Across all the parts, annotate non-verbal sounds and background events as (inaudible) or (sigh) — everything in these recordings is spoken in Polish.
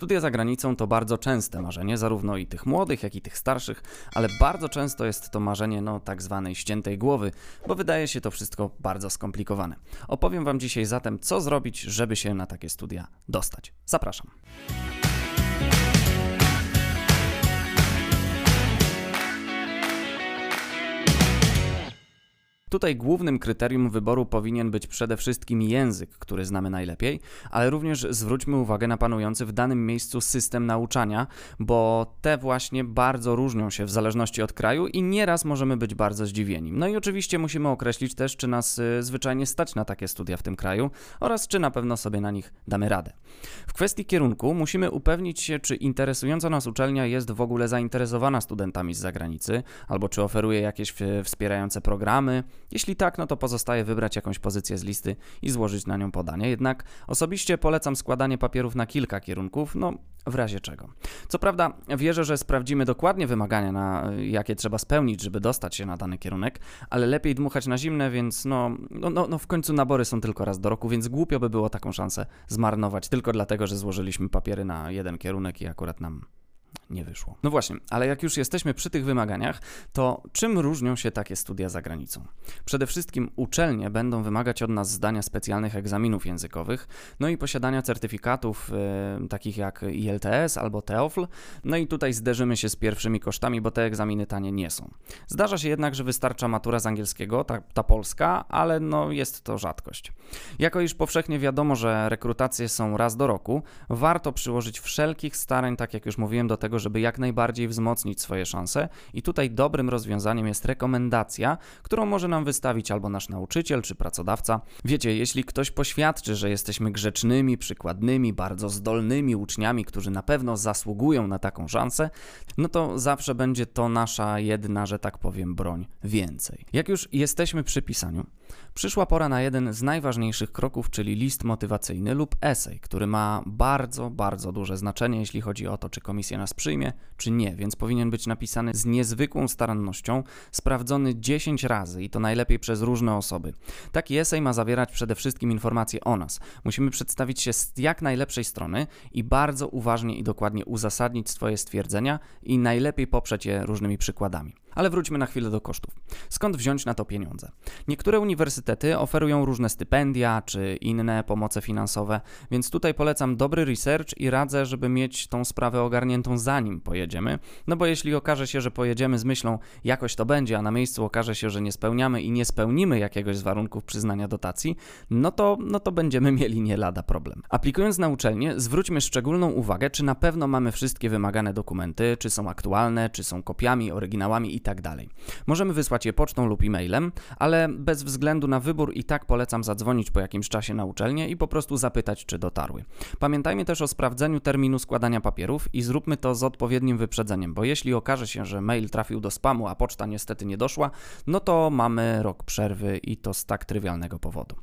Studia za granicą to bardzo częste marzenie, zarówno i tych młodych, jak i tych starszych, ale bardzo często jest to marzenie no tak zwanej ściętej głowy, bo wydaje się to wszystko bardzo skomplikowane. Opowiem Wam dzisiaj zatem, co zrobić, żeby się na takie studia dostać. Zapraszam. Tutaj głównym kryterium wyboru powinien być przede wszystkim język, który znamy najlepiej, ale również zwróćmy uwagę na panujący w danym miejscu system nauczania, bo te właśnie bardzo różnią się w zależności od kraju i nieraz możemy być bardzo zdziwieni. No i oczywiście musimy określić też, czy nas y, zwyczajnie stać na takie studia w tym kraju oraz czy na pewno sobie na nich damy radę. W kwestii kierunku musimy upewnić się, czy interesująca nas uczelnia jest w ogóle zainteresowana studentami z zagranicy, albo czy oferuje jakieś wspierające programy, jeśli tak, no to pozostaje wybrać jakąś pozycję z listy i złożyć na nią podanie. Jednak osobiście polecam składanie papierów na kilka kierunków, no w razie czego. Co prawda, wierzę, że sprawdzimy dokładnie wymagania, na jakie trzeba spełnić, żeby dostać się na dany kierunek, ale lepiej dmuchać na zimne, więc no, no, no, no w końcu nabory są tylko raz do roku, więc głupio by było taką szansę zmarnować tylko dlatego, że złożyliśmy papiery na jeden kierunek i akurat nam nie wyszło. No właśnie, ale jak już jesteśmy przy tych wymaganiach, to czym różnią się takie studia za granicą? Przede wszystkim uczelnie będą wymagać od nas zdania specjalnych egzaminów językowych, no i posiadania certyfikatów y, takich jak ILTS albo TEOFL, no i tutaj zderzymy się z pierwszymi kosztami, bo te egzaminy tanie nie są. Zdarza się jednak, że wystarcza matura z angielskiego, ta, ta polska, ale no jest to rzadkość. Jako iż powszechnie wiadomo, że rekrutacje są raz do roku, warto przyłożyć wszelkich starań, tak jak już mówiłem, do tego, żeby jak najbardziej wzmocnić swoje szanse. I tutaj dobrym rozwiązaniem jest rekomendacja, którą może nam wystawić albo nasz nauczyciel czy pracodawca. Wiecie, jeśli ktoś poświadczy, że jesteśmy grzecznymi, przykładnymi, bardzo zdolnymi uczniami, którzy na pewno zasługują na taką szansę, no to zawsze będzie to nasza jedna, że tak powiem, broń więcej. Jak już jesteśmy przy pisaniu, przyszła pora na jeden z najważniejszych kroków, czyli list motywacyjny lub esej, który ma bardzo, bardzo duże znaczenie, jeśli chodzi o to, czy komisja nas przyjmie, czy nie, więc powinien być napisany z niezwykłą starannością, sprawdzony 10 razy i to najlepiej przez różne osoby. Taki esej ma zawierać przede wszystkim informacje o nas. Musimy przedstawić się z jak najlepszej strony i bardzo uważnie i dokładnie uzasadnić swoje stwierdzenia i najlepiej poprzeć je różnymi przykładami. Ale wróćmy na chwilę do kosztów. Skąd wziąć na to pieniądze? Niektóre uniwersytety oferują różne stypendia czy inne pomoce finansowe, więc tutaj polecam dobry research i radzę, żeby mieć tą sprawę ogarniętą zanim pojedziemy. No bo jeśli okaże się, że pojedziemy z myślą, jakoś to będzie, a na miejscu okaże się, że nie spełniamy i nie spełnimy jakiegoś z warunków przyznania dotacji, no to, no to będziemy (laughs) mieli nie lada problem. Aplikując na uczelnię, zwróćmy szczególną uwagę, czy na pewno mamy wszystkie wymagane dokumenty, czy są aktualne, czy są kopiami, oryginałami i tak dalej. Możemy wysłać je pocztą lub e-mailem, ale bez względu na wybór i tak polecam zadzwonić po jakimś czasie na uczelnię i po prostu zapytać, czy dotarły. Pamiętajmy też o sprawdzeniu terminu składania papierów i zróbmy to z odpowiednim wyprzedzeniem, bo jeśli okaże się, że mail trafił do spamu, a poczta niestety nie doszła, no to mamy rok przerwy i to z tak trywialnego powodu.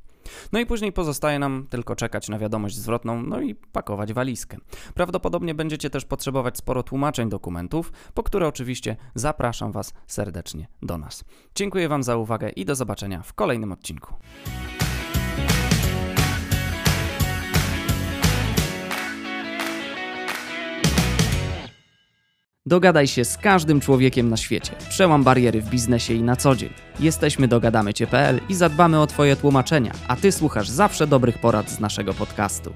No i później pozostaje nam tylko czekać na wiadomość zwrotną, no i pakować walizkę. Prawdopodobnie będziecie też potrzebować sporo tłumaczeń dokumentów, po które oczywiście zapraszam Was serdecznie do nas. Dziękuję Wam za uwagę i do zobaczenia w kolejnym odcinku. Dogadaj się z każdym człowiekiem na świecie. Przełam bariery w biznesie i na co dzień. Jesteśmy dogadamycie.pl i zadbamy o Twoje tłumaczenia, a Ty słuchasz zawsze dobrych porad z naszego podcastu.